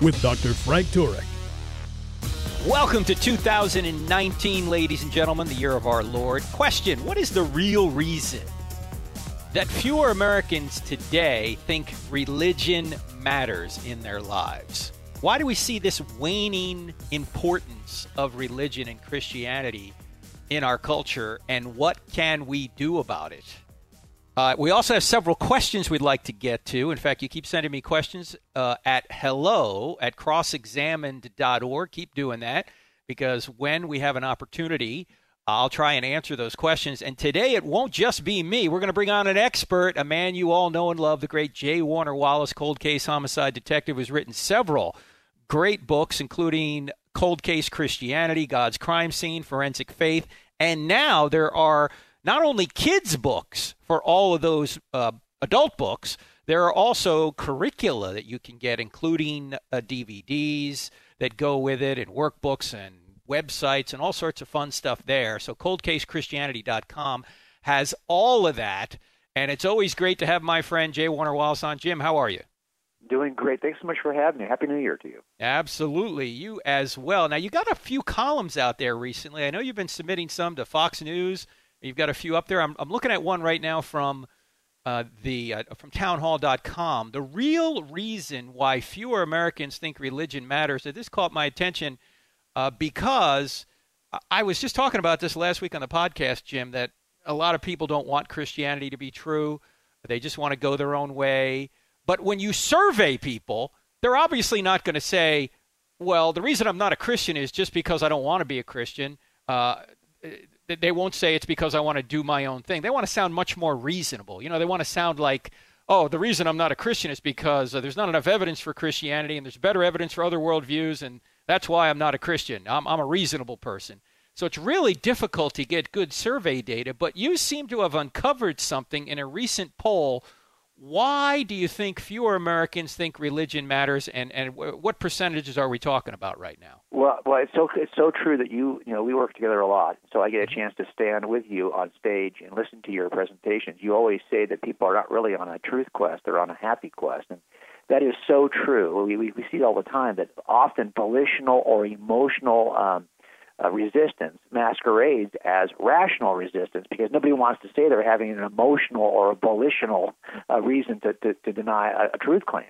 with Dr. Frank Turek. Welcome to 2019, ladies and gentlemen, the year of our Lord. Question What is the real reason that fewer Americans today think religion matters in their lives? Why do we see this waning importance of religion and Christianity in our culture, and what can we do about it? Uh, we also have several questions we'd like to get to. In fact, you keep sending me questions uh, at hello at crossexamined.org. Keep doing that because when we have an opportunity, I'll try and answer those questions. And today it won't just be me. We're going to bring on an expert, a man you all know and love, the great J. Warner Wallace, cold case homicide detective, who's written several great books, including Cold Case Christianity, God's Crime Scene, Forensic Faith. And now there are not only kids' books for all of those uh, adult books, there are also curricula that you can get, including uh, DVDs that go with it, and workbooks and websites and all sorts of fun stuff there. So, coldcasechristianity.com has all of that. And it's always great to have my friend J. Warner Wallace on. Jim, how are you? Doing great. Thanks so much for having me. Happy New Year to you. Absolutely. You as well. Now, you got a few columns out there recently. I know you've been submitting some to Fox News You've got a few up there. I'm, I'm looking at one right now from uh, the uh, from townhall.com. The real reason why fewer Americans think religion matters. So this caught my attention uh, because I was just talking about this last week on the podcast, Jim. That a lot of people don't want Christianity to be true. They just want to go their own way. But when you survey people, they're obviously not going to say, "Well, the reason I'm not a Christian is just because I don't want to be a Christian." Uh, they won't say it's because I want to do my own thing. They want to sound much more reasonable. You know, they want to sound like, oh, the reason I'm not a Christian is because uh, there's not enough evidence for Christianity and there's better evidence for other worldviews, and that's why I'm not a Christian. I'm, I'm a reasonable person. So it's really difficult to get good survey data, but you seem to have uncovered something in a recent poll why do you think fewer Americans think religion matters, and, and what percentages are we talking about right now? Well, well, it's so it's so true that you you know we work together a lot, so I get a mm-hmm. chance to stand with you on stage and listen to your presentations. You always say that people are not really on a truth quest; they're on a happy quest, and that is so true. We we, we see it all the time that often volitional or emotional um, uh, resistance masquerades as rational resistance because nobody wants to say they're having an emotional or a volitional uh, reason to, to, to deny a, a, truth claim.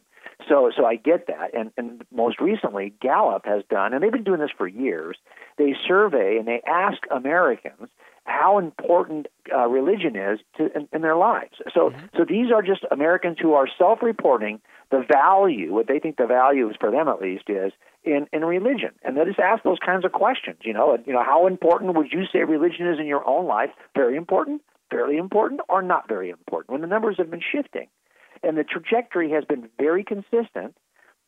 So, so I get that. And, and most recently, Gallup has done, and they've been doing this for years. They survey and they ask Americans how important uh, religion is to, in, in their lives. So, mm-hmm. so these are just Americans who are self-reporting the value, what they think the value is for them at least is in, in religion. And they just ask those kinds of questions. You know, you know, how important would you say religion is in your own life? Very important, fairly important, or not very important? When the numbers have been shifting, and the trajectory has been very consistent,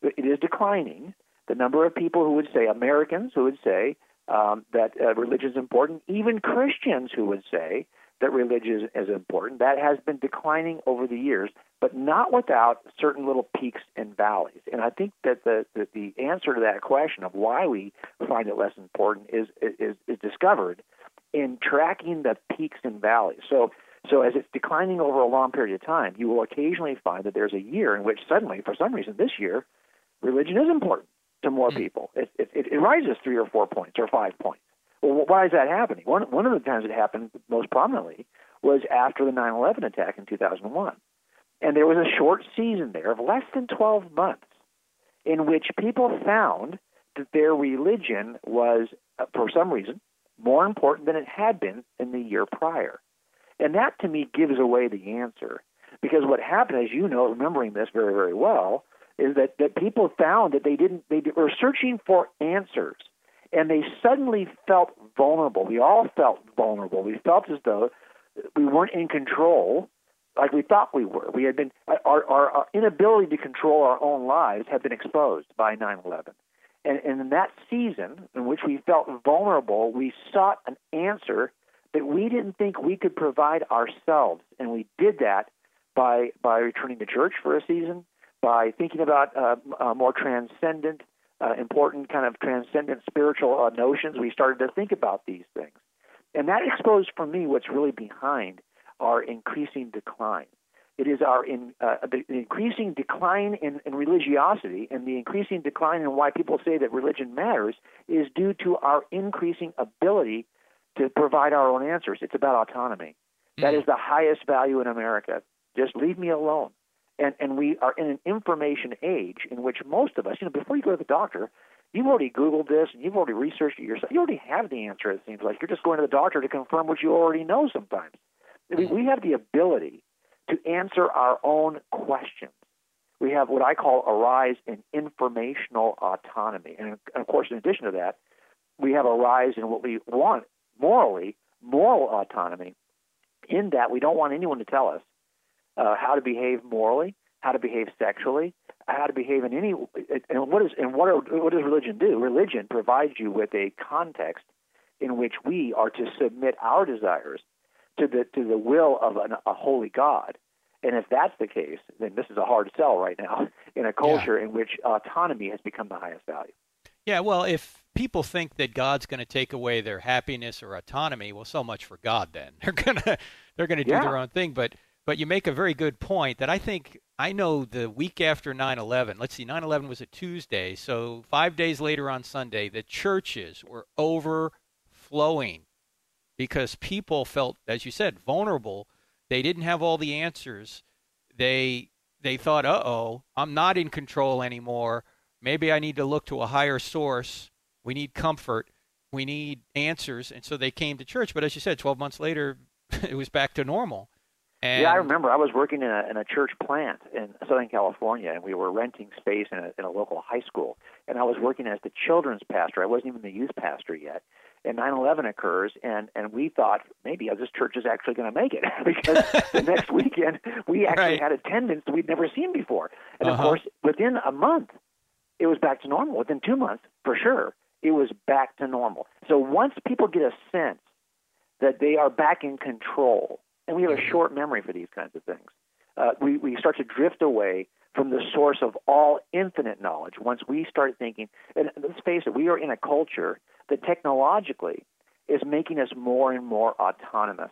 it is declining. The number of people who would say Americans who would say um, that uh, religion is important, even Christians who would say that religion is important. That has been declining over the years, but not without certain little peaks and valleys. And I think that the, the, the answer to that question of why we find it less important is, is, is discovered in tracking the peaks and valleys. So, so as it's declining over a long period of time, you will occasionally find that there's a year in which suddenly, for some reason, this year, religion is important to more mm. people. It, it, it rises three or four points or five points. Well, why is that happening? One, one of the times it happened most prominently was after the 9 11 attack in 2001. And there was a short season there of less than 12 months in which people found that their religion was, uh, for some reason, more important than it had been in the year prior. And that to me gives away the answer. Because what happened, as you know, remembering this very, very well, is that, that people found that they didn't, they were searching for answers and they suddenly felt vulnerable. We all felt vulnerable. We felt as though we weren't in control like we thought we were. We had been our, our, our inability to control our own lives had been exposed by 9/11, And, and in that season in which we felt vulnerable, we sought an answer that we didn't think we could provide ourselves. And we did that by, by returning to church for a season, by thinking about uh, uh, more transcendent, uh, important kind of transcendent spiritual uh, notions. We started to think about these things. And that exposed for me what's really behind our increasing decline. It is our in, uh, the increasing decline in, in religiosity and the increasing decline in why people say that religion matters is due to our increasing ability to provide our own answers. It's about autonomy. Mm. That is the highest value in America. Just leave me alone. And, and we are in an information age in which most of us, you know, before you go to the doctor, you've already Googled this and you've already researched it yourself. You already have the answer, it seems like. You're just going to the doctor to confirm what you already know sometimes. I mean, mm-hmm. we have the ability to answer our own questions. We have what I call a rise in informational autonomy. And of course, in addition to that, we have a rise in what we want morally, moral autonomy, in that we don't want anyone to tell us uh, how to behave morally, how to behave sexually, how to behave in any and what is and what are, what does religion do? Religion provides you with a context in which we are to submit our desires to the to the will of an, a holy God. And if that's the case, then this is a hard sell right now in a culture yeah. in which autonomy has become the highest value. Yeah, well, if people think that God's going to take away their happiness or autonomy, well, so much for God. Then they're gonna they're gonna do yeah. their own thing. But but you make a very good point that I think I know the week after 9/11. Let's see, 9/11 was a Tuesday, so five days later on Sunday, the churches were overflowing because people felt, as you said, vulnerable. They didn't have all the answers. They they thought, "Uh oh, I'm not in control anymore. Maybe I need to look to a higher source. We need comfort. We need answers." And so they came to church. But as you said, 12 months later, it was back to normal. And yeah, I remember I was working in a, in a church plant in Southern California, and we were renting space in a, in a local high school. And I was working as the children's pastor. I wasn't even the youth pastor yet and 9/11 occurs, and and we thought maybe this church is actually going to make it because the next weekend we actually right. had attendance that we'd never seen before, and uh-huh. of course within a month it was back to normal. Within two months, for sure, it was back to normal. So once people get a sense that they are back in control, and we have a mm-hmm. short memory for these kinds of things, uh, we we start to drift away from the source of all infinite knowledge. Once we start thinking, and let's face it, we are in a culture that technologically is making us more and more autonomous.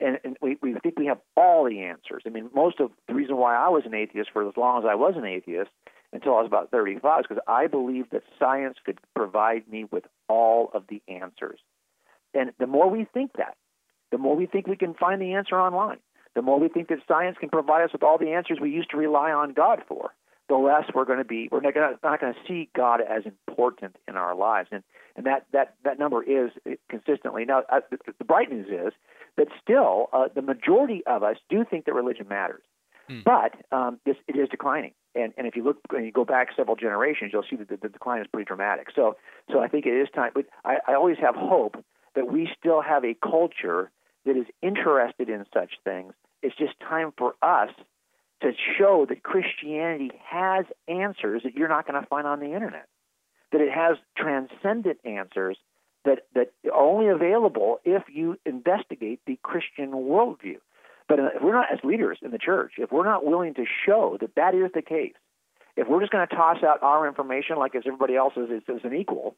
And, and we, we think we have all the answers. I mean, most of the reason why I was an atheist for as long as I was an atheist until I was about 35 is because I believed that science could provide me with all of the answers. And the more we think that, the more we think we can find the answer online, the more we think that science can provide us with all the answers we used to rely on God for, the less we're going to be, we're not going to see God as important in our lives. And and that that that number is consistently. Now, uh, the, the bright news is that still uh, the majority of us do think that religion matters, mm. but um, this, it is declining. And and if you look and you go back several generations, you'll see that the, the decline is pretty dramatic. So so I think it is time. But I, I always have hope that we still have a culture that is interested in such things. It's just time for us to show that Christianity has answers that you're not going to find on the internet that it has transcendent answers that, that are only available if you investigate the Christian worldview. But uh, if we're not, as leaders in the church, if we're not willing to show that that is the case, if we're just going to toss out our information like as everybody else is, as an equal,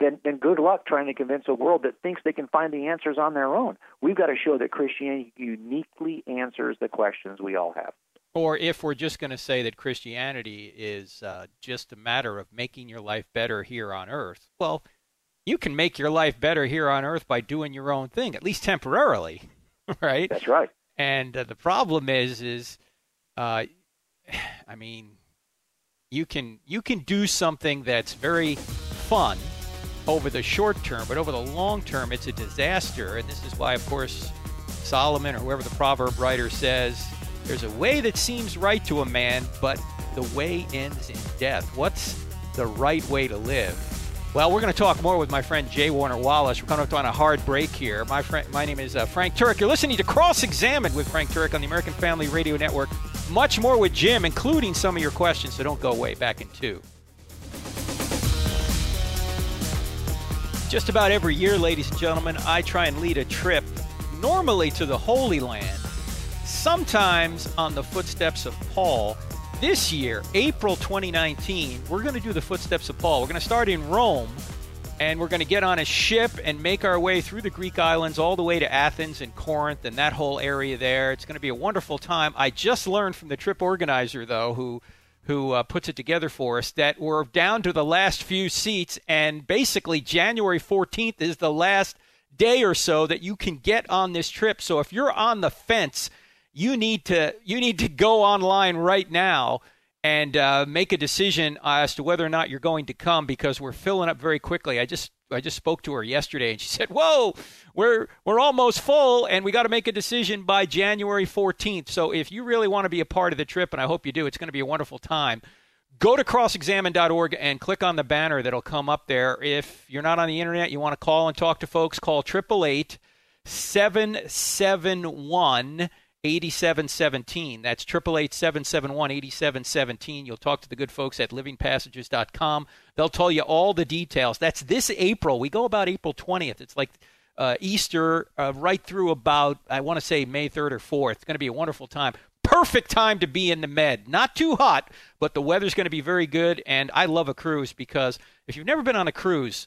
then, then good luck trying to convince a world that thinks they can find the answers on their own. We've got to show that Christianity uniquely answers the questions we all have. Or if we're just going to say that Christianity is uh, just a matter of making your life better here on earth, well, you can make your life better here on earth by doing your own thing, at least temporarily, right? That's right. And uh, the problem is, is, uh, I mean, you can you can do something that's very fun over the short term, but over the long term, it's a disaster. And this is why, of course, Solomon or whoever the proverb writer says there's a way that seems right to a man, but the way ends in death. What's the right way to live? Well, we're going to talk more with my friend J. Warner Wallace. We're coming up on a hard break here. My friend, my name is uh, Frank Turek. You're listening to Cross Examined with Frank Turek on the American Family Radio Network. Much more with Jim, including some of your questions. So don't go away. Back in two. Just about every year, ladies and gentlemen, I try and lead a trip, normally to the Holy Land, sometimes on the footsteps of Paul. This year, April 2019, we're going to do the footsteps of Paul. We're going to start in Rome, and we're going to get on a ship and make our way through the Greek islands all the way to Athens and Corinth and that whole area there. It's going to be a wonderful time. I just learned from the trip organizer, though, who who uh, puts it together for us, that we're down to the last few seats, and basically January 14th is the last day or so that you can get on this trip. So if you're on the fence, you need to you need to go online right now and uh, make a decision as to whether or not you're going to come because we're filling up very quickly. I just I just spoke to her yesterday and she said, "Whoa, we're we're almost full and we got to make a decision by January 14th." So if you really want to be a part of the trip and I hope you do, it's going to be a wonderful time. Go to crossexamine.org and click on the banner that'll come up there. If you're not on the internet, you want to call and talk to folks, call 888 771 8717. That's 888 You'll talk to the good folks at livingpassages.com. They'll tell you all the details. That's this April. We go about April 20th. It's like uh, Easter uh, right through about, I want to say May 3rd or 4th. It's going to be a wonderful time. Perfect time to be in the Med. Not too hot, but the weather's going to be very good. And I love a cruise because if you've never been on a cruise,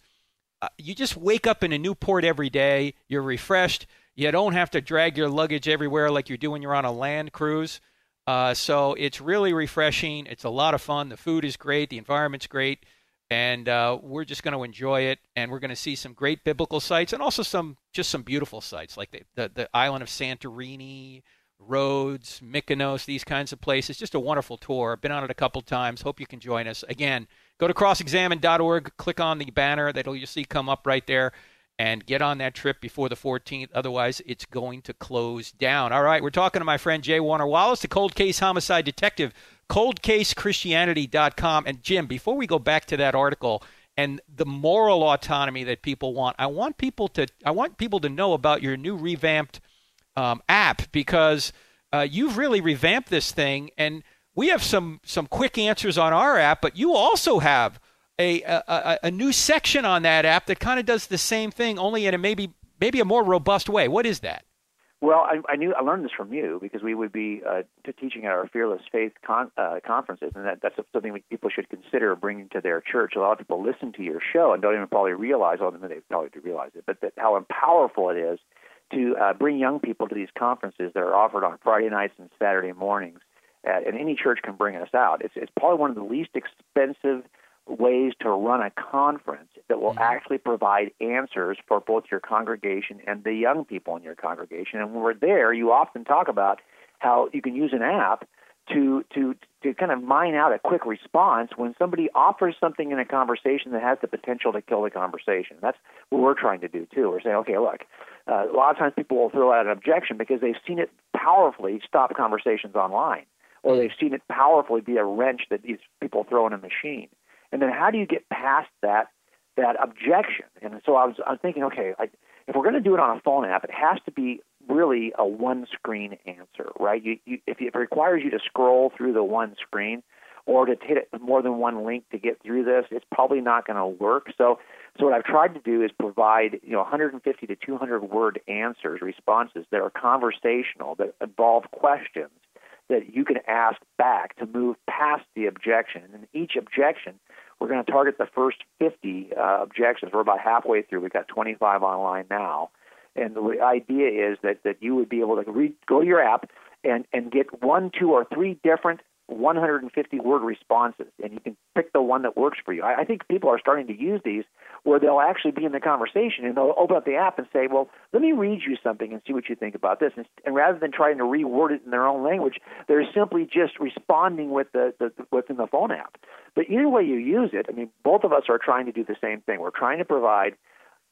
uh, you just wake up in a new port every day. You're refreshed you don't have to drag your luggage everywhere like you do when you're on a land cruise. Uh, so it's really refreshing. It's a lot of fun. The food is great. The environment's great. And uh, we're just going to enjoy it. And we're going to see some great biblical sites and also some just some beautiful sites like the, the, the island of Santorini, Rhodes, Mykonos, these kinds of places. Just a wonderful tour. Been on it a couple times. Hope you can join us. Again, go to crossexamine.org, click on the banner that'll you see come up right there and get on that trip before the 14th. Otherwise, it's going to close down. All right, we're talking to my friend J. Warner Wallace, the cold case homicide detective, coldcasechristianity.com. And Jim, before we go back to that article and the moral autonomy that people want, I want people to I want people to know about your new revamped um, app because uh, you've really revamped this thing and we have some some quick answers on our app, but you also have a, a, a new section on that app that kind of does the same thing, only in a maybe maybe a more robust way. What is that? Well, I, I knew I learned this from you because we would be uh, teaching at our Fearless Faith con- uh, conferences, and that, that's something people should consider bringing to their church. A lot of people listen to your show and don't even probably realize, although they probably do realize it, but that how powerful it is to uh, bring young people to these conferences that are offered on Friday nights and Saturday mornings. At, and any church can bring us out. It's, it's probably one of the least expensive ways to run a conference that will mm-hmm. actually provide answers for both your congregation and the young people in your congregation. And when we're there, you often talk about how you can use an app to to to kind of mine out a quick response when somebody offers something in a conversation that has the potential to kill the conversation. That's what we're trying to do too. We're saying, okay, look, uh, a lot of times people will throw out an objection because they've seen it powerfully stop conversations online, or they've seen it powerfully be a wrench that these people throw in a machine. And then how do you get past that that objection? And so I was, I was thinking, okay, I, if we're going to do it on a phone app, it has to be really a one screen answer, right? You, you, if it requires you to scroll through the one screen or to hit more than one link to get through this, it's probably not going to work. So, so what I've tried to do is provide, you know, 150 to 200 word answers, responses that are conversational, that involve questions that you can ask back to move past the objection. And each objection we're going to target the first 50 uh, objections. We're about halfway through. We've got 25 online now. And the idea is that, that you would be able to go to your app and, and get one, two, or three different 150 word responses, and you can pick the one that works for you. I, I think people are starting to use these where they'll actually be in the conversation and they'll open up the app and say, "Well, let me read you something and see what you think about this." And, and rather than trying to reword it in their own language, they're simply just responding with the, the what's in the phone app. But either way you use it, I mean, both of us are trying to do the same thing. We're trying to provide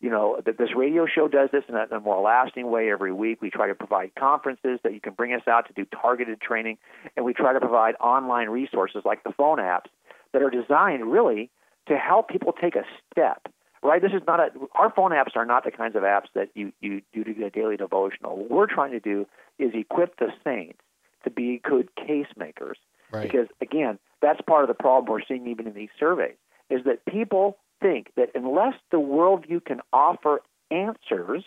you know, that this radio show does this in a, in a, more lasting way every week. We try to provide conferences that you can bring us out to do targeted training, and we try to provide online resources like the phone apps that are designed really to help people take a step. Right? This is not a. Our phone apps are not the kinds of apps that you you do to get a daily devotional. What we're trying to do is equip the saints to be good case makers. Right. Because again, that's part of the problem we're seeing even in these surveys is that people think that unless the worldview can offer answers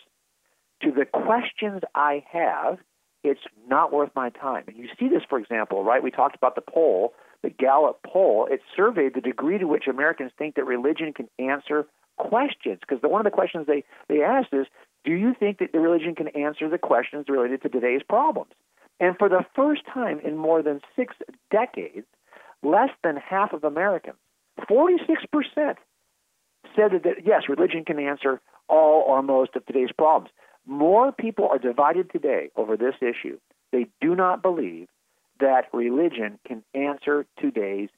to the questions I have, it's not worth my time. And you see this, for example, right? We talked about the poll, the Gallup poll. It surveyed the degree to which Americans think that religion can answer questions. Because one of the questions they, they asked is, do you think that the religion can answer the questions related to today's problems? And for the first time in more than six decades, less than half of Americans, 46%, said that, yes, religion can answer all or most of today's problems. More people are divided today over this issue. They do not believe that religion can answer today's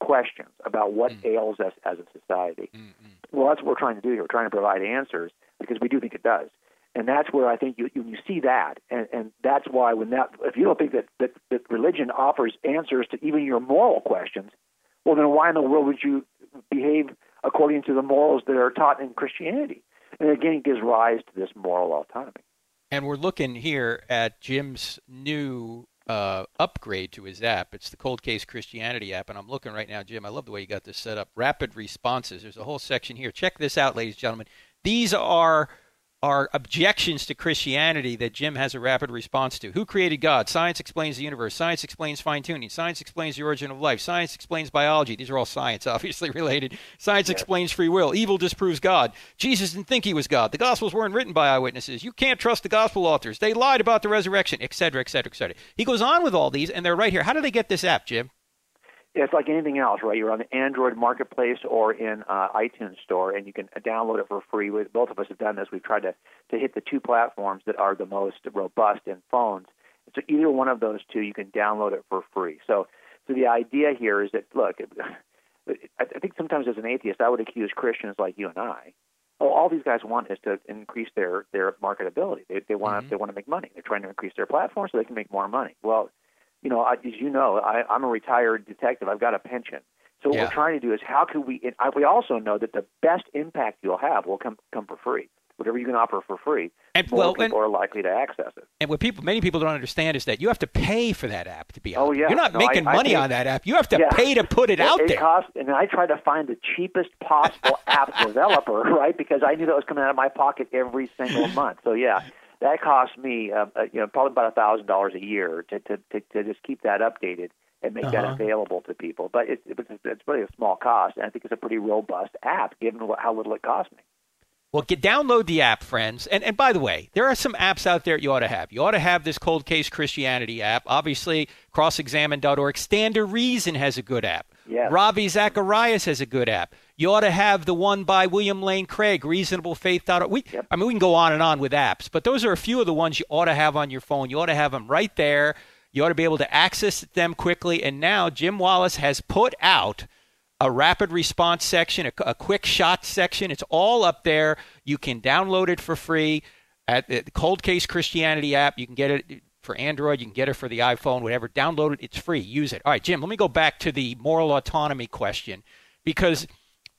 questions about what mm. ails us as a society. Mm-hmm. Well, that's what we're trying to do here. We're trying to provide answers because we do think it does. And that's where I think you, you, you see that, and, and that's why when that if you don't think that, that that religion offers answers to even your moral questions, well then why in the world would you behave according to the morals that are taught in Christianity? And again, it gives rise to this moral autonomy. And we're looking here at Jim's new uh, upgrade to his app. It's the Cold Case Christianity app, and I'm looking right now, Jim. I love the way you got this set up. Rapid responses. There's a whole section here. Check this out, ladies and gentlemen. These are are objections to Christianity that Jim has a rapid response to. Who created God? Science explains the universe. Science explains fine tuning. Science explains the origin of life. Science explains biology. These are all science, obviously related. Science explains free will. Evil disproves God. Jesus didn't think he was God. The Gospels weren't written by eyewitnesses. You can't trust the Gospel authors. They lied about the resurrection, etc., etc., etc. He goes on with all these, and they're right here. How do they get this app, Jim? It's like anything else, right? You're on the Android marketplace or in uh, iTunes store, and you can download it for free. With both of us have done this. We've tried to to hit the two platforms that are the most robust in phones. So either one of those two, you can download it for free. So, so the idea here is that look, I think sometimes as an atheist, I would accuse Christians like you and I. Oh, all these guys want is to increase their their marketability. They they want mm-hmm. they want to make money. They're trying to increase their platform so they can make more money. Well you know, I, as you know, I, I'm a retired detective. I've got a pension. So what yeah. we're trying to do is how can we? And we also know that the best impact you'll have will come come for free. Whatever you can offer for free, and more well, people and, are likely to access it. And what people, many people don't understand is that you have to pay for that app to be out. Oh yeah, you're not no, making I, money I on that app. You have to yeah. pay to put it, it out it there. Costs, and I tried to find the cheapest possible app developer, right? Because I knew that was coming out of my pocket every single month. So yeah, that costs me, uh, uh, you know, probably about a thousand dollars a year to, to to to just keep that updated and make uh-huh. that available to people. But it's it's it's really a small cost, and I think it's a pretty robust app given how little it costs me. Well, get download the app, friends. And and by the way, there are some apps out there you ought to have. You ought to have this Cold Case Christianity app. Obviously, crossexamine.org. Stand to Reason has a good app. Yes. Ravi Zacharias has a good app. You ought to have the one by William Lane Craig, reasonablefaith.org. We, yep. I mean, we can go on and on with apps, but those are a few of the ones you ought to have on your phone. You ought to have them right there. You ought to be able to access them quickly. And now Jim Wallace has put out a rapid response section, a, a quick shot section. It's all up there. You can download it for free at the Cold Case Christianity app. You can get it for Android. You can get it for the iPhone, whatever. Download it. It's free. Use it. All right, Jim, let me go back to the moral autonomy question because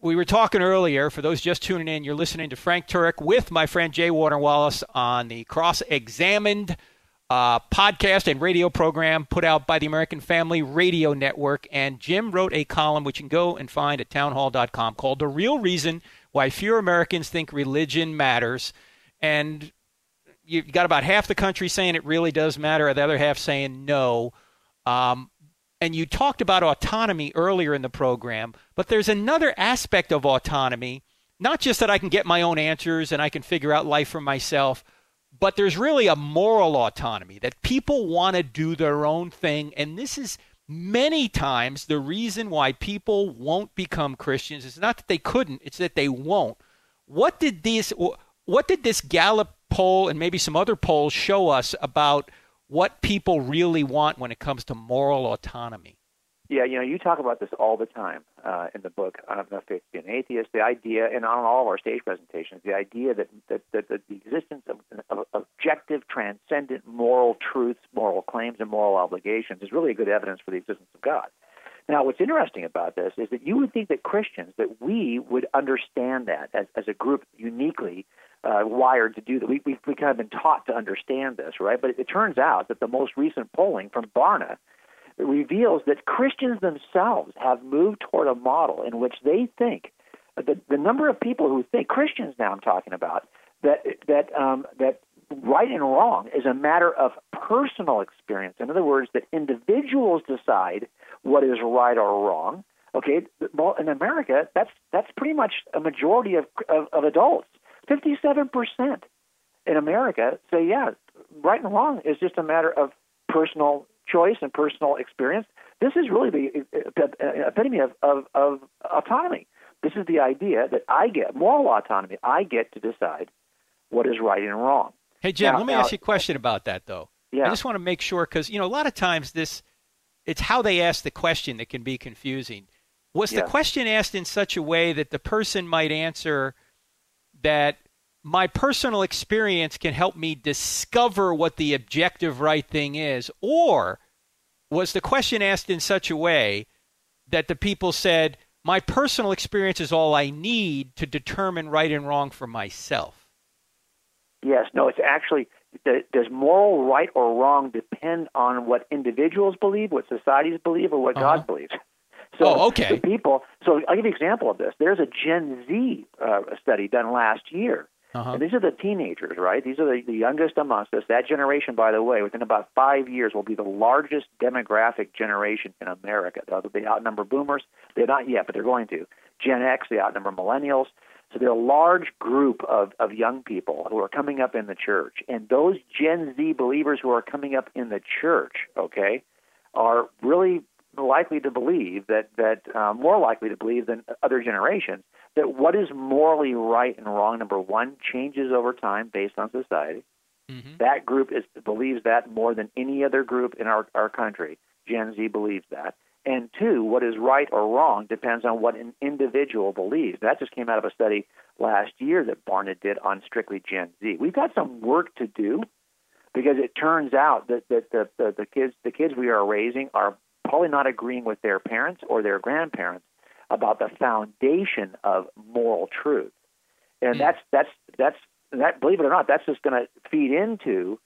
we were talking earlier, for those just tuning in, you're listening to Frank Turek with my friend J. Warner Wallace on the Cross Examined uh, podcast and radio program put out by the American Family Radio Network. And Jim wrote a column which you can go and find at townhall.com called The Real Reason Why Fewer Americans Think Religion Matters. And you've got about half the country saying it really does matter, the other half saying no. Um, and you talked about autonomy earlier in the program, but there's another aspect of autonomy, not just that I can get my own answers and I can figure out life for myself, but there's really a moral autonomy that people want to do their own thing. And this is many times the reason why people won't become Christians. It's not that they couldn't, it's that they won't. What did this what did this Gallup poll and maybe some other polls show us about what people really want when it comes to moral autonomy? Yeah, you know, you talk about this all the time uh, in the book on Enough Faith to Be an Atheist. The idea, and on all of our stage presentations, the idea that that, that, that the existence of, of objective, transcendent moral truths, moral claims, and moral obligations is really a good evidence for the existence of God. Now, what's interesting about this is that you would think that Christians, that we would understand that as, as a group uniquely uh, wired to do that. We, we've, we kind of been taught to understand this, right? But it, it turns out that the most recent polling from Barna reveals that Christians themselves have moved toward a model in which they think the the number of people who think Christians now I'm talking about that that um, that right and wrong is a matter of personal experience. In other words, that individuals decide what is right or wrong. Okay, well, in America, that's that's pretty much a majority of of, of adults. Fifty-seven percent in America say, yeah, right and wrong is just a matter of personal choice and personal experience. This is really the epitome of, of, of autonomy. This is the idea that I get moral autonomy. I get to decide what is right and wrong. Hey, Jim, now, let me now, ask you a question about that, though. Yeah. I just want to make sure because you know a lot of times this, it's how they ask the question that can be confusing. Was yeah. the question asked in such a way that the person might answer that my personal experience can help me discover what the objective right thing is, or was the question asked in such a way that the people said, my personal experience is all I need to determine right and wrong for myself? Yes, no, it's actually does moral right or wrong depend on what individuals believe, what societies believe, or what uh-huh. God believes? So oh, okay. The people. So I'll give you an example of this. There's a Gen Z uh, study done last year. Uh-huh. And these are the teenagers, right? These are the, the youngest amongst us. That generation, by the way, within about five years, will be the largest demographic generation in America. They outnumber boomers. They're not yet, but they're going to. Gen X, they outnumber millennials. So they're a large group of, of young people who are coming up in the church. And those Gen Z believers who are coming up in the church, okay, are really likely to believe that, that uh, more likely to believe than other generations that what is morally right and wrong, number one, changes over time based on society. Mm-hmm. That group is, believes that more than any other group in our, our country. Gen Z believes that. And two, what is right or wrong depends on what an individual believes. That just came out of a study last year that Barna did on strictly Gen Z. We've got some work to do because it turns out that, that the, the, the kids the kids we are raising are probably not agreeing with their parents or their grandparents about the foundation of moral truth. And mm. that's that's that's that believe it or not, that's just going to feed into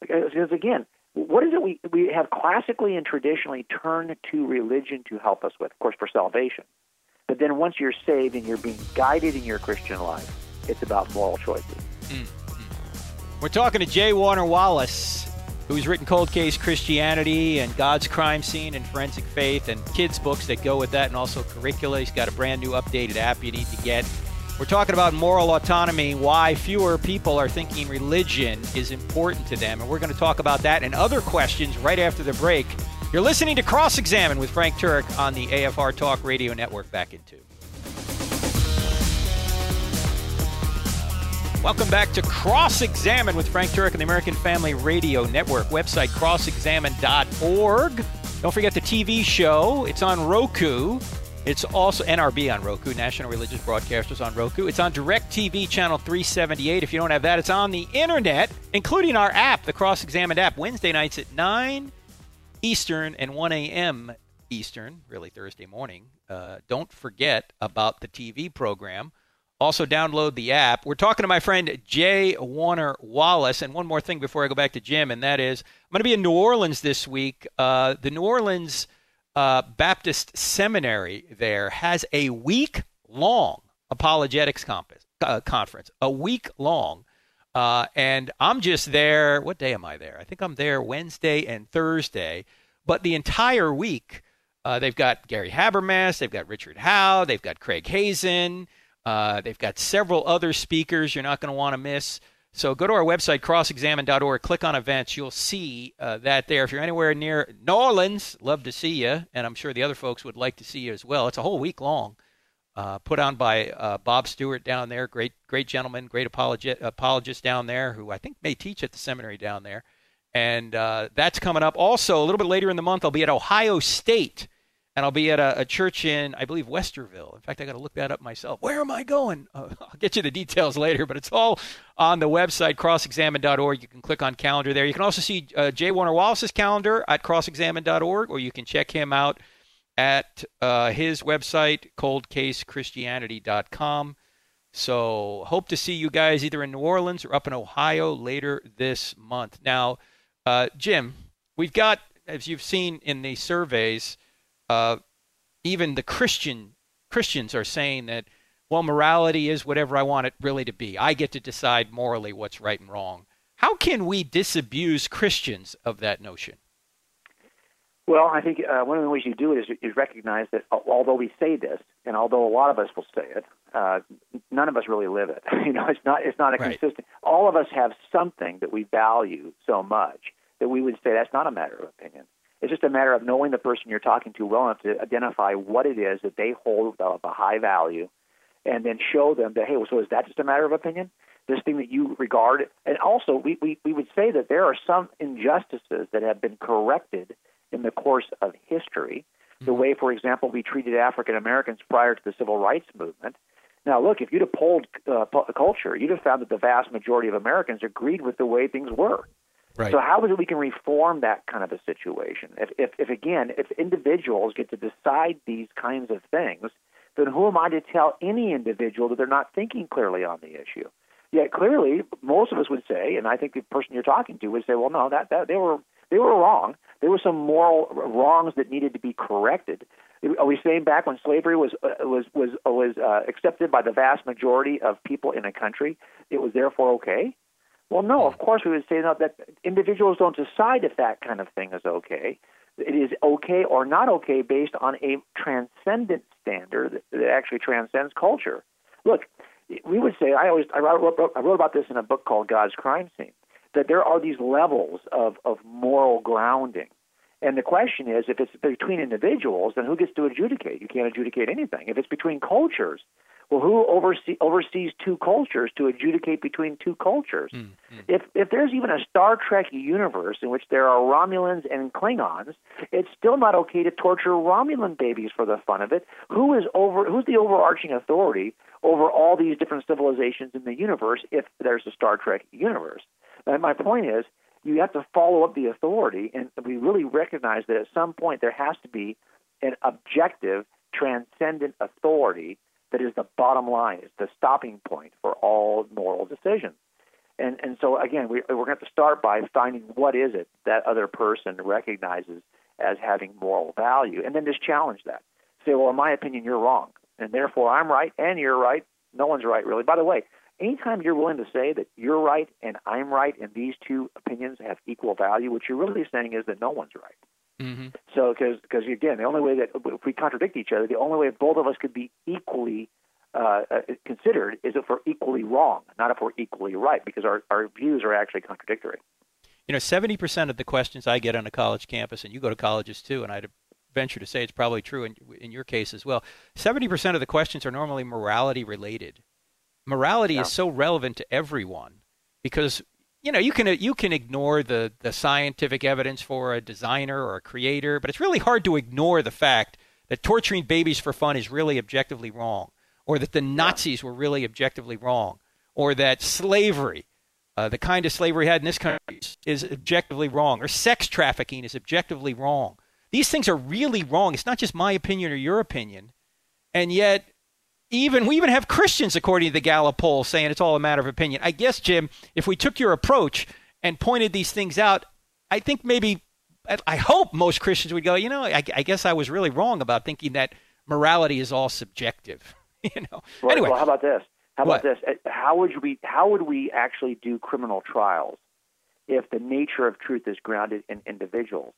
because again, what is it we, we have classically and traditionally turned to religion to help us with? Of course, for salvation. But then once you're saved and you're being guided in your Christian life, it's about moral choices. Mm-hmm. We're talking to J. Warner Wallace, who's written Cold Case Christianity and God's Crime Scene and Forensic Faith and kids' books that go with that and also curricula. He's got a brand new updated app you need to get. We're talking about moral autonomy, why fewer people are thinking religion is important to them. And we're going to talk about that and other questions right after the break. You're listening to Cross Examine with Frank Turek on the AFR Talk Radio Network back in two. Welcome back to Cross Examine with Frank Turek on the American Family Radio Network. Website crossexamine.org. Don't forget the TV show. It's on Roku. It's also NRB on Roku, National Religious Broadcasters on Roku. It's on DirecTV channel 378. If you don't have that, it's on the internet, including our app, the Cross Examined app, Wednesday nights at 9 Eastern and 1 a.m. Eastern, really Thursday morning. Uh, don't forget about the TV program. Also, download the app. We're talking to my friend J. Warner Wallace. And one more thing before I go back to Jim, and that is I'm going to be in New Orleans this week. Uh, the New Orleans uh, Baptist Seminary there has a week long apologetics compass, uh, conference, a week long. Uh, and I'm just there. What day am I there? I think I'm there Wednesday and Thursday. But the entire week, uh, they've got Gary Habermas, they've got Richard Howe, they've got Craig Hazen, uh, they've got several other speakers you're not going to want to miss. So go to our website, crossexamine.org, click on events. You'll see uh, that there. If you're anywhere near New Orleans, love to see you. And I'm sure the other folks would like to see you as well. It's a whole week long, uh, put on by uh, Bob Stewart down there. Great, great gentleman, great apologist, apologist down there who I think may teach at the seminary down there. And uh, that's coming up. Also, a little bit later in the month, I'll be at Ohio State and I'll be at a, a, church in, I believe, Westerville. In fact, I got to look that up myself. Where am I going? Uh, I'll get you the details later, but it's all on the website, crossexamine.org. You can click on calendar there. You can also see uh, J. Warner Wallace's calendar at crossexamine.org, or you can check him out at uh, his website, coldcasechristianity.com. So, hope to see you guys either in New Orleans or up in Ohio later this month. Now, uh, Jim, we've got, as you've seen in the surveys, uh, even the Christian Christians are saying that well, morality is whatever I want it really to be. I get to decide morally what's right and wrong. How can we disabuse Christians of that notion? Well, I think uh, one of the ways you do it is, is recognize that although we say this, and although a lot of us will say it, uh, none of us really live it. you know, it's not it's not a right. consistent. All of us have something that we value so much that we would say that's not a matter of opinion. It's just a matter of knowing the person you're talking to well enough to identify what it is that they hold of a high value, and then show them that hey, so is that just a matter of opinion? This thing that you regard, and also we, we, we would say that there are some injustices that have been corrected in the course of history. The Mm-hmm. way, for example, we treated African Americans prior to the civil rights movement. Now, look, if you'd have polled uh, culture, you'd have found that the vast majority of Americans agreed with the way things were. Right. So how is it we can reform that kind of a situation? If, if, if again, if individuals get to decide these kinds of things, then who am I to tell any individual that they're not thinking clearly on the issue? Yet clearly, most of us would say, and I think the person you're talking to would say, well, no, that, that they were they were wrong. There were some moral wrongs that needed to be corrected. Are we saying back when slavery was uh, was was was uh, accepted by the vast majority of people in a country, it was therefore okay? Well, no. Of course, we would say that individuals don't decide if that kind of thing is okay. It is okay or not okay based on a transcendent standard that actually transcends culture. Look, we would say I always I wrote, I wrote about this in a book called God's Crime Scene that there are these levels of, of moral grounding. And the question is, if it's between individuals, then who gets to adjudicate? You can't adjudicate anything. If it's between cultures, well, who oversee, oversees two cultures to adjudicate between two cultures? Mm-hmm. If if there's even a Star Trek universe in which there are Romulans and Klingons, it's still not okay to torture Romulan babies for the fun of it. Who is over? Who's the overarching authority over all these different civilizations in the universe? If there's a Star Trek universe, and my point is, you have to follow up the authority, and we really recognize that at some point there has to be an objective, transcendent authority that is the bottom line, is the stopping point for all moral decisions. And and so again, we, we're going to, to start by finding what is it that other person recognizes as having moral value, and then just challenge that. Say, well, in my opinion, you're wrong, and therefore I'm right, and you're right. No one's right, really. By the way, anytime you're willing to say that you're right and I'm right, and these two opinions have equal value, what you're really saying is that no one's right. Mm-hmm. So, because again, the only way that if we contradict each other, the only way both of us could be equally uh, considered is if we're equally wrong, not if we're equally right, because our, our views are actually contradictory. You know, 70% of the questions I get on a college campus, and you go to colleges too, and I'd venture to say it's probably true in, in your case as well, 70% of the questions are normally morality related. Morality yeah. is so relevant to everyone because you know you can you can ignore the the scientific evidence for a designer or a creator, but it's really hard to ignore the fact that torturing babies for fun is really objectively wrong, or that the Nazis were really objectively wrong, or that slavery, uh, the kind of slavery we had in this country, is objectively wrong, or sex trafficking is objectively wrong. These things are really wrong. It's not just my opinion or your opinion, and yet even we even have Christians, according to the Gallup poll, saying it's all a matter of opinion. I guess, Jim, if we took your approach and pointed these things out, I think maybe, I hope most Christians would go, you know, I, I guess I was really wrong about thinking that morality is all subjective. you know. Well, anyway, well, how about this? How What? about this? Uh, How would we how would we actually do criminal trials if the nature of truth is grounded in individuals?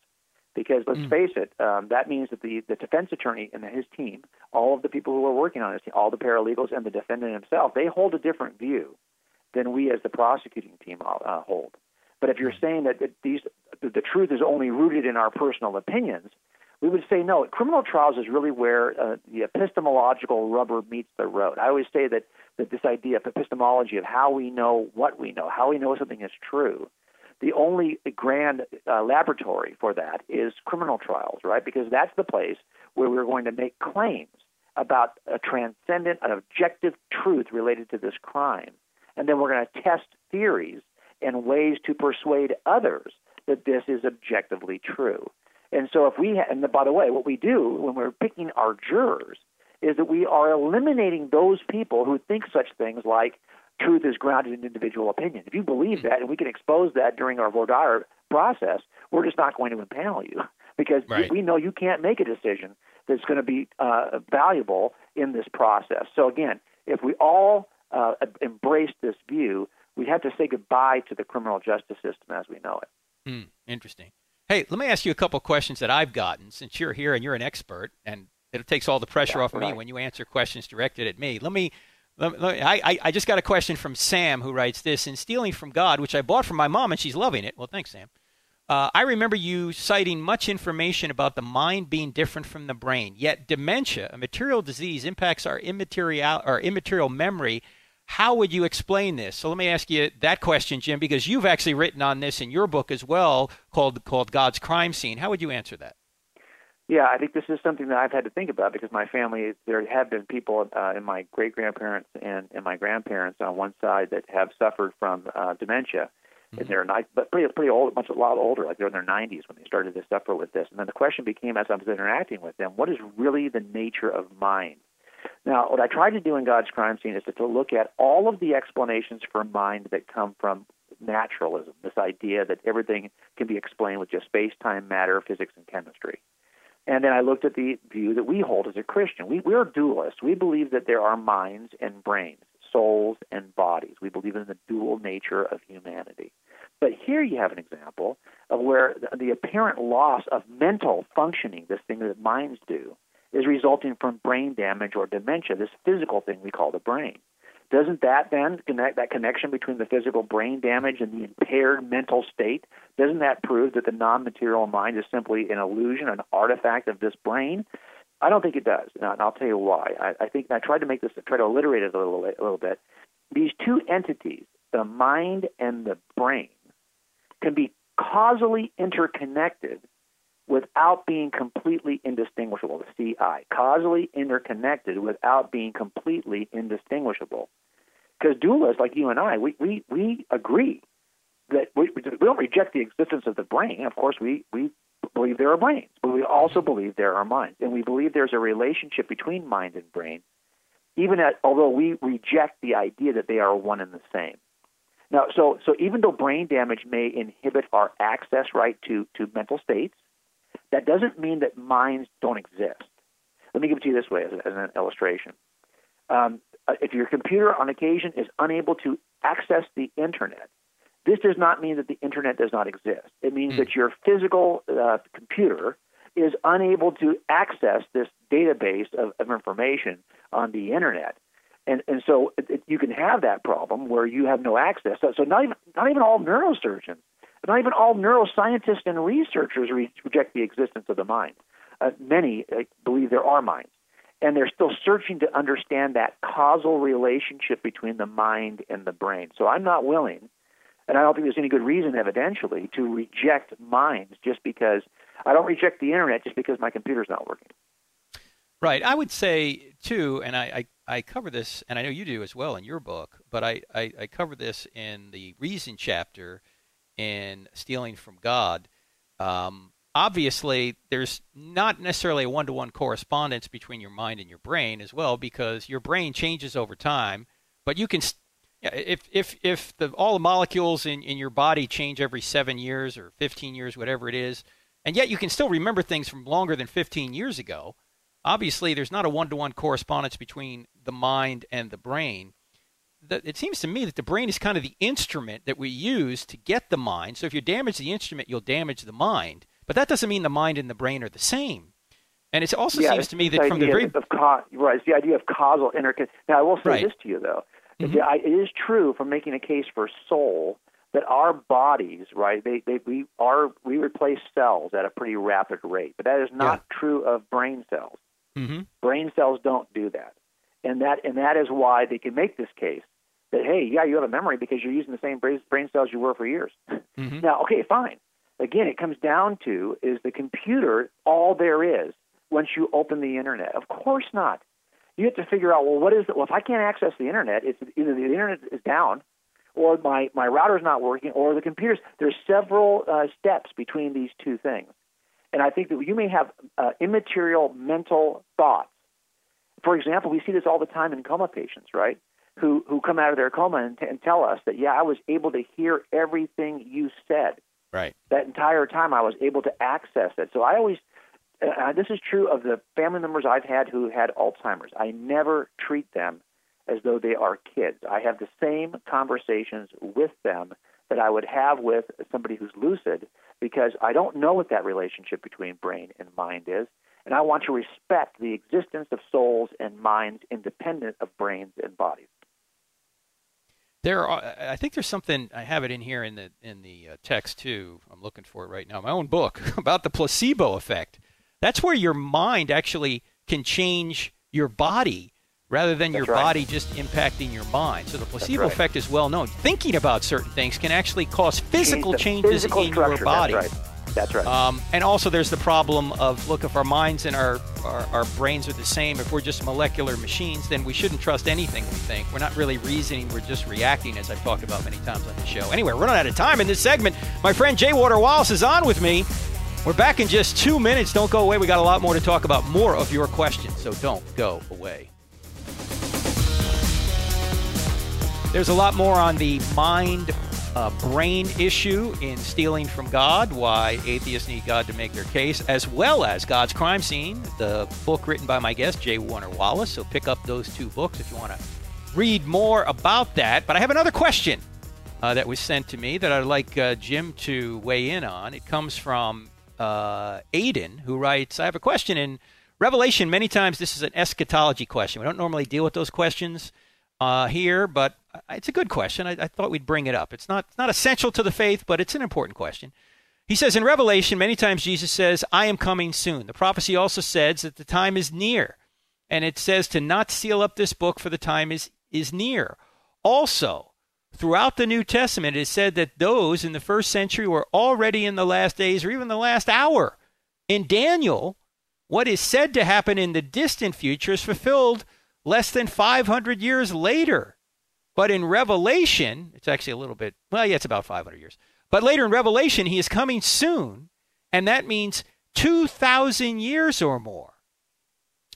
Because let's Mm. face it, um, that means that the, the defense attorney and his team, all of the people who are working on this, all the paralegals and the defendant himself, they hold a different view than we as the prosecuting team uh, hold. But if you're saying that that these the, the truth is only rooted in our personal opinions, we would say no. Criminal trials is really where uh, the epistemological rubber meets the road. I always say that that this idea of epistemology of how we know what we know, how we know something is true, the only grand uh, laboratory for that is criminal trials, right? Because that's the place where we're going to make claims about a transcendent, an objective truth related to this crime, and then we're going to test theories and ways to persuade others that this is objectively true. And so, if we, ha- and by the way, what we do when we're picking our jurors is that we are eliminating those people who think such things like truth is grounded in individual opinion. If you believe that, and we can expose that during our voir dire process, we're just not going to impanel you because Right. we know you can't make a decision that's going to be uh, valuable in this process. So again, if we all uh, embrace this view, we have to say goodbye to the criminal justice system as we know it. Mm, interesting. Hey, let me ask you a couple questions that I've gotten since you're here and you're an expert, and it takes all the pressure yeah, off of right. me when you answer questions directed at me. Let me. I, I just got a question from Sam who writes this In Stealing from God, which I bought from my mom and she's loving it. Well, thanks, Sam. Uh, I remember you citing much information about the mind being different from the brain. Yet dementia, a material disease, impacts our immaterial our immaterial memory. How would you explain this? So let me ask you that question, Jim, because you've actually written on this in your book as well, called called God's Crime Scene. How would you answer that? Yeah, I think this is something that I've had to think about because my family, there have been people uh, in my great grandparents and, and my grandparents on one side that have suffered from uh, dementia mm-hmm. in their night, but pretty pretty old, much a lot older, like they're in their 90s when they started to suffer with this. And then the question became, as I was interacting with them, what is really the nature of mind? Now, what I tried to do in God's crime scene is to, to look at all of the explanations for mind that come from naturalism, this idea that everything can be explained with just space, time, matter, physics, and chemistry. And then I looked at the view that we hold as a Christian. We, we're dualists. We believe that there are minds and brains, souls and bodies. We believe in the dual nature of humanity. But here you have an example of where the, the apparent loss of mental functioning, this thing that minds do, is resulting from brain damage or dementia, this physical thing we call the brain. Doesn't that then connect that connection between the physical brain damage and the impaired mental state? Doesn't that prove that the non-material mind is simply an illusion, an artifact of this brain? I don't think it does, and I'll tell you why. I, I think I tried to make this, try to alliterate it a little, a little bit. These two entities, the mind and the brain, can be causally interconnected without being completely indistinguishable, the CI, causally interconnected without being completely indistinguishable. Because dualists like you and I, we, we, we agree that we, we don't reject the existence of the brain. Of course, we, we believe there are brains, but we also believe there are minds. And we believe there's a relationship between mind and brain, even at, although we reject the idea that they are one and the same. Now, so, so even though brain damage may inhibit our access right to, to mental states, that doesn't mean that minds don't exist. Let me give it to you this way as, as an illustration. Um, uh, if your computer on occasion is unable to access the internet, this does not mean that the internet does not exist. It means mm. that your physical uh, computer is unable to access this database of, of information on the internet. And, and so it, it, you can have that problem where you have no access. So, so not, even, not even all neurosurgeons not even all neuroscientists and researchers re- reject the existence of the mind. Uh, many uh, believe there are minds. And they're still searching to understand that causal relationship between the mind and the brain. So I'm not willing, and I don't think there's any good reason, evidentially, to reject minds just because I don't reject the internet just because my computer's not working. Right. I would say, too, and I, I, I cover this, and I know you do as well in your book, but I, I, I cover this in the Reason chapter in stealing from God. Um, obviously, there's not necessarily a one to one correspondence between your mind and your brain as well, because your brain changes over time. But you can, if if if the, all the molecules in, in your body change every seven years or 15 years, whatever it is, and yet you can still remember things from longer than 15 years ago. Obviously, there's not a one to one correspondence between the mind and the brain the, it seems to me that the brain is kind of the instrument that we use to get the mind. So if you damage the instrument, you'll damage the mind. But that doesn't mean the mind and the brain are the same. And it also yeah, seems to me that from the very of ca- right, it's the idea of causal interconnect. Now, I will say right. this to you though: mm-hmm. it is true from making a case for soul that our bodies, right, they, they we are we replace cells at a pretty rapid rate, but that is not yeah. true of brain cells. Mm-hmm. Brain cells don't do that, and that and that is why they can make this case that hey, yeah, you have a memory because you're using the same brain cells you were for years. Mm-hmm. Now, okay, fine. Again, it comes down to is the computer all there is once you open the internet? Of course not. You have to figure out well, what is it? Well, if I can't access the internet, it's either the internet is down, or my my router's not working, or the computer's. There's several uh, steps between these two things, and I think that you may have uh, immaterial mental thoughts. For example, we see this all the time in coma patients, right? Who who come out of their coma and, and tell us that yeah, I was able to hear everything you said. Right. That entire time, I was able to access it. So I always uh, this is true of the family members I've had who had Alzheimer's. I never treat them as though they are kids. I have the same conversations with them that I would have with somebody who's lucid because I don't know what that relationship between brain and mind is. And I want to respect the existence of souls and minds independent of brains and bodies. There, are, I think there's something. I have it in here in the in the uh, text too. I'm looking for it right now. My own book about the placebo effect. That's where your mind actually can change your body rather than That's your right. body just impacting your mind. So the placebo right. effect is well known. Thinking about certain things can actually cause physical changes physical in your body. Right. That's right. Um, and also, there's the problem of look, if our minds and our, our, our brains are the same, if we're just molecular machines, then we shouldn't trust anything we think. We're not really reasoning, we're just reacting, as I've talked about many times on the show. Anyway, we're running out of time in this segment. My friend J. Warner Wallace is on with me. We're back in just two minutes. Don't go away. We got a lot more to talk about, more of your questions, so don't go away. There's a lot more on the mind uh, brain issue in Stealing from God, why atheists need God to make their case, as well as God's Crime Scene, the book written by my guest, J. Warner Wallace. So pick up those two books if you want to read more about that. But I have another question uh, that was sent to me that I'd like uh, Jim to weigh in on. It comes from uh, Aiden, who writes I have a question in Revelation. Many times this is an eschatology question. We don't normally deal with those questions uh, here, but it's a good question. I, I, thought we'd bring it up. It's not it's not essential to the faith, but it's an important question. He says in Revelation, many times Jesus says, "I am coming soon." The prophecy also says that the time is near, and it says to not seal up this book, for the time is is near. Also, throughout the New Testament, it is said that those in the first century were already in the last days, or even the last hour. In Daniel, what is said to happen in the distant future is fulfilled less than 500 years later. But in Revelation, it's actually a little bit, well, yeah, it's about 500 years. But later in Revelation, he is coming soon, and that means 2,000 years or more.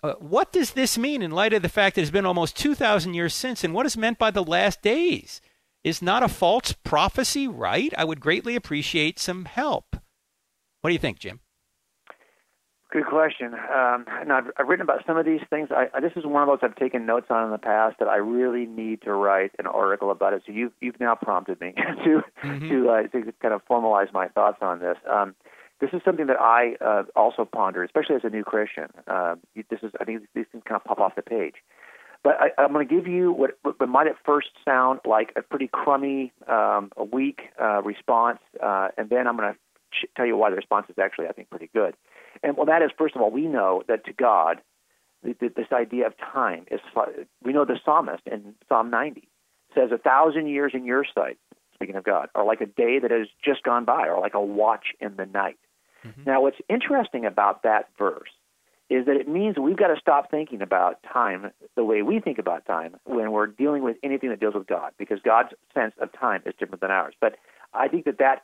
Uh, what does this mean in light of the fact that it's been almost 2,000 years since, and what is meant by the last days? Is not a false prophecy right? I would greatly appreciate some help. What do you think, Jim? Good question. Um, and I've, I've, written about some of these things. I, I, this is one of those I've taken notes on in the past that I really need to write an article about it. So you've you've now prompted me to mm-hmm. to, uh, to kind of formalize my thoughts on this. Um, this is something that I uh, also ponder, especially as a new Christian. Uh, this is I think these things kind of pop off the page. But I, am going to give you what, what, might at first sound like a pretty crummy, um, a weak uh, response, uh, and then I'm going to ch- tell you why the response is actually, I think, pretty good. And well, that is first of all, we know that to God, this idea of time is. We know the psalmist in Psalm 90 says, "A thousand years in your sight." Speaking of God, are like a day that has just gone by, or like a watch in the night. Mm-hmm. Now, what's interesting about that verse is that it means we've got to stop thinking about time the way we think about time when we're dealing with anything that deals with God, because God's sense of time is different than ours. But I think that that,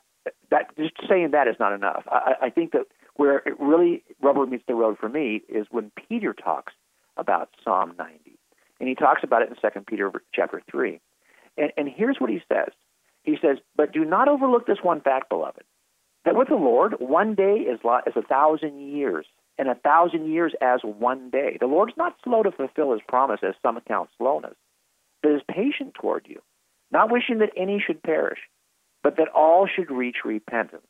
that just saying that is not enough. I, I think that where it really rubber meets the road for me is when Peter talks about Psalm 90, and he talks about it in Second Peter chapter three, and, and here's what he says. He says, "But do not overlook this one fact, beloved, that with the Lord, one day is is a thousand years, and a thousand years as one day. The Lord's not slow to fulfill His promise, as some account slowness, but is patient toward you, not wishing that any should perish, but that all should reach repentance."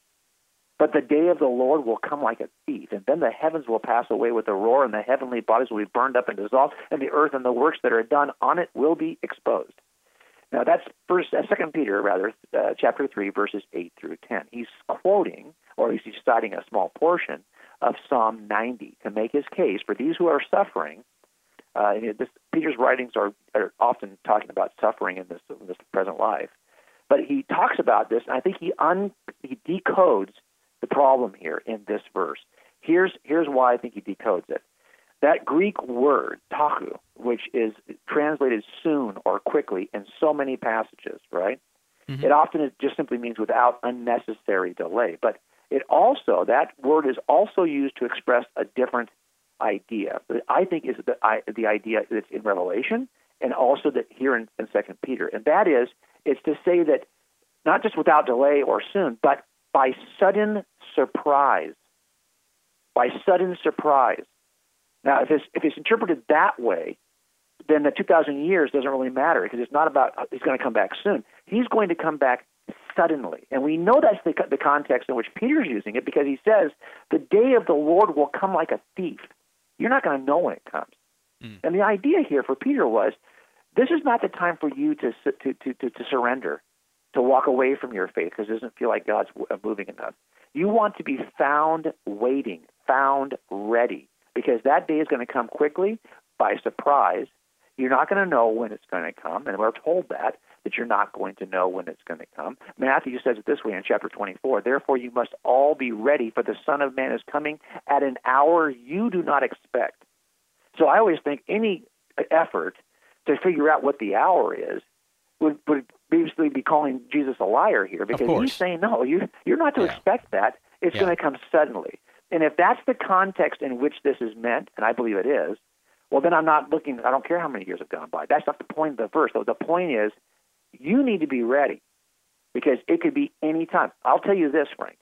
But the day of the Lord will come like a thief, and then the heavens will pass away with a roar, and the heavenly bodies will be burned up and dissolved, and the earth and the works that are done on it will be exposed. Now that's first, uh, Second Peter, rather, uh, chapter three, verses eight through ten. He's quoting, or he's citing a small portion of Psalm 90 to make his case for these who are suffering. Uh, this, Peter's writings are, are often talking about suffering in this, in this present life, but he talks about this, and I think he un, he decodes problem here in this verse. Here's here's why I think he decodes it. That Greek word taku, which is translated soon or quickly in so many passages, right? Mm-hmm. It often just simply means without unnecessary delay. But it also that word is also used to express a different idea. I think is the the idea that's in Revelation and also that here in, in Second Peter, and that is it's to say that not just without delay or soon, but by sudden surprise by sudden surprise. Now, if it's, if it's interpreted that way, then the 2,000 years doesn't really matter because it's not about he's going to come back soon. He's going to come back suddenly. And we know that's the, the context in which Peter's using it because he says, the day of the Lord will come like a thief. You're not going to know when it comes. Mm. And the idea here for Peter was, this is not the time for you to, to, to, to, to surrender, to walk away from your faith because it doesn't feel like God's uh, moving enough. You want to be found waiting, found ready, because that day is going to come quickly by surprise. You're not going to know when it's going to come, and we're told that that you're not going to know when it's going to come. Matthew says it this way in chapter 24 Therefore, you must all be ready, for the Son of Man is coming at an hour you do not expect. So I always think any effort to figure out what the hour is would, would basically be calling Jesus a liar here because he's saying, no, you, you're not to yeah. expect that. It's yeah. going to come suddenly. And if that's the context in which this is meant, and I believe it is, well, then I'm not looking, I don't care how many years have gone by. That's not the point of the verse. Though. The point is you need to be ready because it could be any time. I'll tell you this, Frank.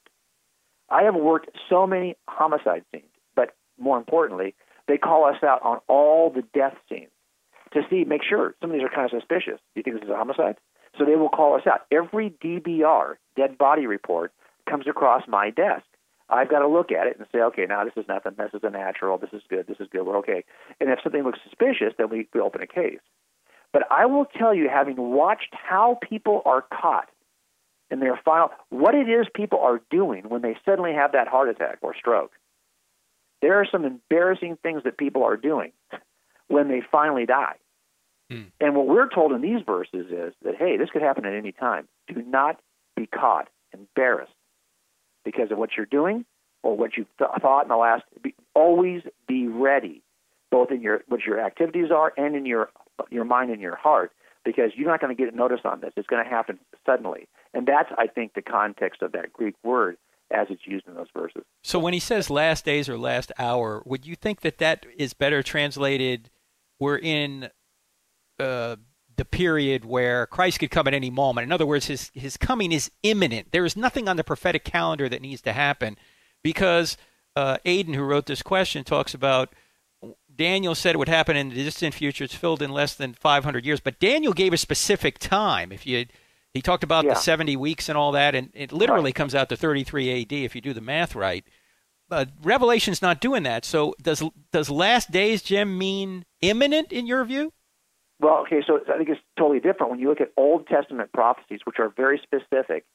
I have worked so many homicide scenes, but more importantly, they call us out on all the death scenes to see, make sure some of these are kind of suspicious. Do you think this is a homicide? So they will call us out. Every DBR, dead body report, comes across my desk. I've got to look at it and say, okay, now this is nothing. This is a natural. This is good. This is good. We're okay. And if something looks suspicious, then we, we open a case. But I will tell you, having watched how people are caught in their final, what it is people are doing when they suddenly have that heart attack or stroke. There are some embarrassing things that people are doing when they finally die. Hmm. And what we're told in these verses is that, hey, this could happen at any time. Do not be caught embarrassed because of what you're doing or what you've th- thought in the last. Be, always be ready, both in your what your activities are and in your your mind and your heart because you're not going to get notice on this. It's going to happen suddenly. And that's, I think, the context of that Greek word as it's used in those verses. So when he says last days or last hour, would you think that that is better translated? We're in uh, the period where Christ could come at any moment. In other words, his, his coming is imminent. There is nothing on the prophetic calendar that needs to happen because uh, Aiden, who wrote this question, talks about – Daniel said it would happen in the distant future. It's filled in less than 500 years. But Daniel gave a specific time. If you he talked about yeah. the 70 weeks and all that, and it literally right. comes out to 33 AD if you do the math right. But Revelation's not doing that. So does does last days, Jim, mean imminent in your view? Well, okay, so I think it's totally different when you look at Old Testament prophecies, which are very specific.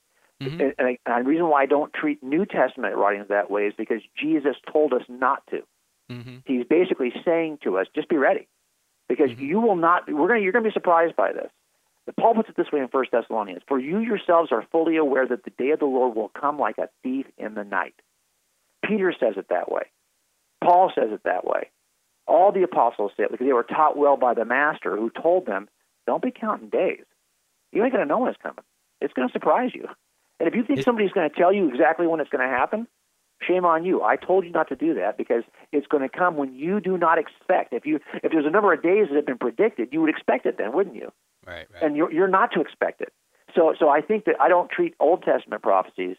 Mm-hmm. And, and, and the reason why I don't treat New Testament writings that way is because Jesus told us not to. Mm-hmm. He's basically saying to us, just be ready, because mm-hmm. you will not. We're gonna. You're going to be surprised by this. The Paul puts it this way in First Thessalonians: For you yourselves are fully aware that the day of the Lord will come like a thief in the night. Peter says it that way. Paul says it that way. All the apostles it because they were taught well by the Master, who told them, "Don't be counting days. You ain't going to know when it's coming. It's going to surprise you." And if you think somebody's going to tell you exactly when it's going to happen, Shame on you. I told you not to do that because it's going to come when you do not expect. If you if there's a number of days that have been predicted, you would expect it then, wouldn't you? Right. right. And you're you're not to expect it. So so I think that I don't treat Old Testament prophecies.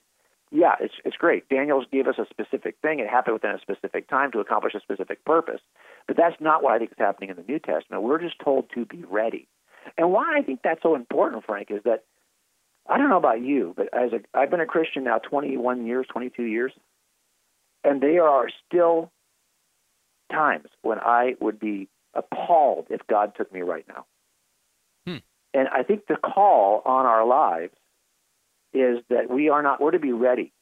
Yeah, it's it's great. Daniel's gave us a specific thing. It happened within a specific time to accomplish a specific purpose. But that's not what I think is happening in the New Testament. We're just told to be ready. And why I think that's so important, Frank, is that I don't know about you, but as a I've been a Christian now 21 years, 22 years. And there are still times when I would be appalled if God took me right now. Hmm. And I think the call on our lives is that we are not, we're to be ready.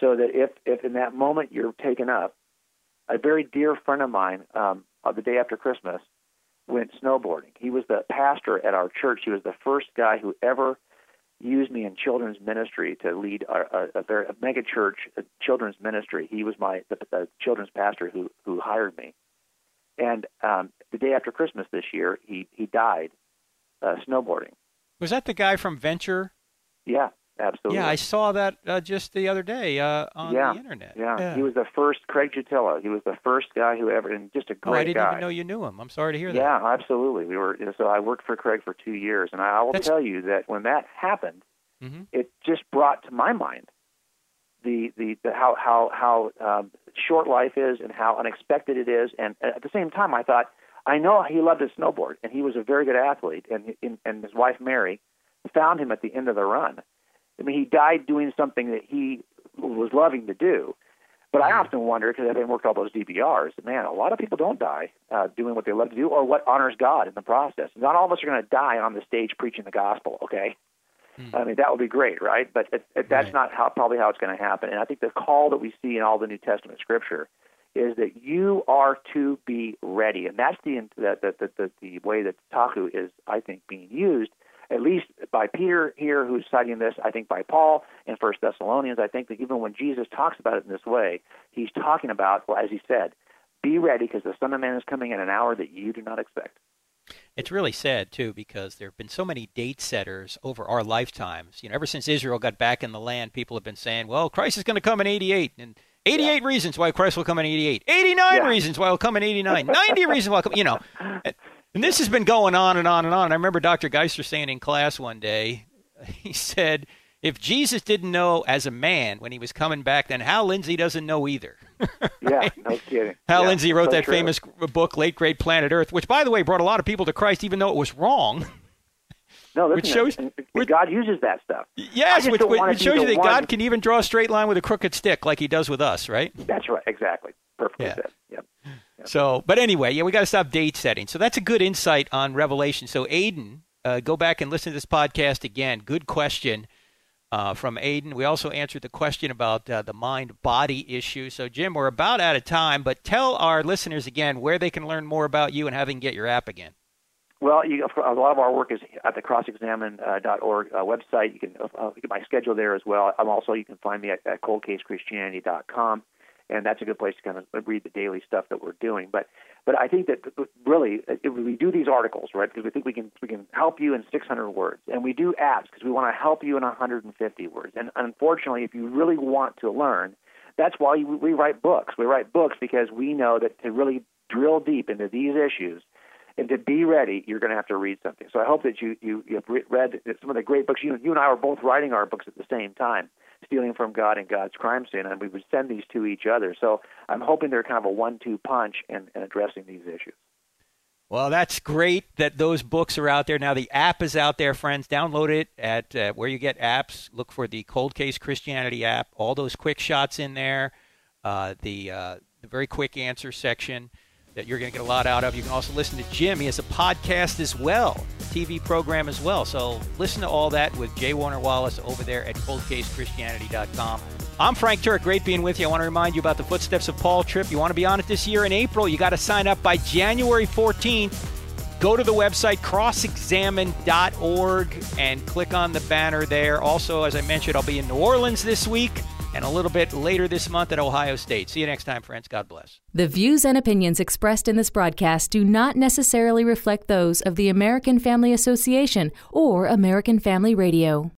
So that if, if in that moment you're taken up, a very dear friend of mine, um, the day after Christmas, went snowboarding. He was the pastor at our church. He was the first guy who ever used me in children's ministry to lead a, a, very, a mega church a children's ministry. He was my the, the children's pastor who who hired me. And um, the day after Christmas this year, he he died uh, snowboarding. Was that the guy from Venture? Yeah, Absolutely. Yeah, I saw that uh, just the other day uh, on yeah, the internet. Yeah. yeah. he was the first Craig Jutila. He was the first guy who ever, and just a great oh, I didn't guy. even know you knew him. I'm sorry to hear that. Yeah, absolutely. We were so I worked for Craig for two years, and I will That's... tell you that when that happened, mm-hmm. it just brought to my mind the, the, the how how how um, short life is and how unexpected it is. And at the same time, I thought, I know he loved to snowboard and he was a very good athlete. And and his wife Mary found him at the end of the run. I mean, he died doing something that he was loving to do. But I often wonder, because I've worked all those DBRs, man, a lot of people don't die uh, doing what they love to do or what honors God in the process. Not all of us are going to die on the stage preaching the gospel, okay? Mm. I mean, that would be great, right? But it, it, that's right. not how probably how it's going to happen. And I think the call that we see in all the New Testament scripture is that you are to be ready, and that's the the the the, the way that taku is, I think, being used. At least by Peter here, who's citing this, I think by Paul in First Thessalonians, I think that even when Jesus talks about it in this way, he's talking about, well, as he said, be ready because the Son of Man is coming in an hour that you do not expect. It's really sad too because there have been so many date setters over our lifetimes. You know, ever since Israel got back in the land, people have been saying, "Well, Christ is going to come in 88 and 88 yeah. reasons why Christ will come in 88. 89 yeah. reasons why he'll come in 89. 90 reasons why he'll come, you know. And this has been going on and on and on. I remember Dr. Geisler saying in class one day, he said, if Jesus didn't know as a man when he was coming back, then Hal Lindsey doesn't know either. right? Yeah, no kidding. Hal yeah, Lindsey wrote so that true. famous book, Late Great Planet Earth, which, by the way, brought a lot of people to Christ, even though it was wrong. No, which shows which, God uses that stuff. Yes, which, which shows you that one... God can even draw a straight line with a crooked stick, like He does with us, right? That's right, exactly, perfectly yeah. said. So, but anyway, yeah, we got to stop date setting. So that's a good insight on Revelation. So, Aiden, uh, go back and listen to this podcast again. Good question uh, from Aiden. We also answered the question about uh, the mind body issue. So, Jim, we're about out of time, but tell our listeners again where they can learn more about you and how they can get your app again. Well, you, a lot of our work is at the crossexamine.org uh, website. You can uh, get my schedule there as well. I'm also you can find me at, at coldcasechristianity.com, and that's a good place to kind of read the daily stuff that we're doing. But but I think that really, we do these articles, right? Because we think we can we can help you in 600 words, and we do apps because we want to help you in 150 words. And unfortunately, if you really want to learn, that's why we write books. We write books because we know that to really drill deep into these issues and to be ready, you're going to have to read something. So I hope that you you, you have read some of the great books. You you and I were both writing our books at the same time stealing from God and God's crime scene, and we would send these to each other. So I'm hoping they're kind of a one-two punch in, in addressing these issues. Well, that's great that those books are out there. Now, the app is out there, friends. Download it at uh, where you get apps. Look for the Cold Case Christianity app. All those quick shots in there, uh, the, uh, the very quick answer section that you're going to get a lot out of. You can also listen to Jim. He has a podcast as well, TV program as well. So listen to all that with J. Warner Wallace over there at coldcasechristianity.com. I'm Frank Turek. Great being with you. I want to remind you about the Footsteps of Paul trip. You want to be on it this year in April. You got to sign up by January 14th. Go to the website crossexamine.org and click on the banner there. Also, as I mentioned, I'll be in New Orleans this week and a little bit later this month at Ohio State. See you next time, friends. God bless. The views and opinions expressed in this broadcast do not necessarily reflect those of the American Family Association or American Family Radio.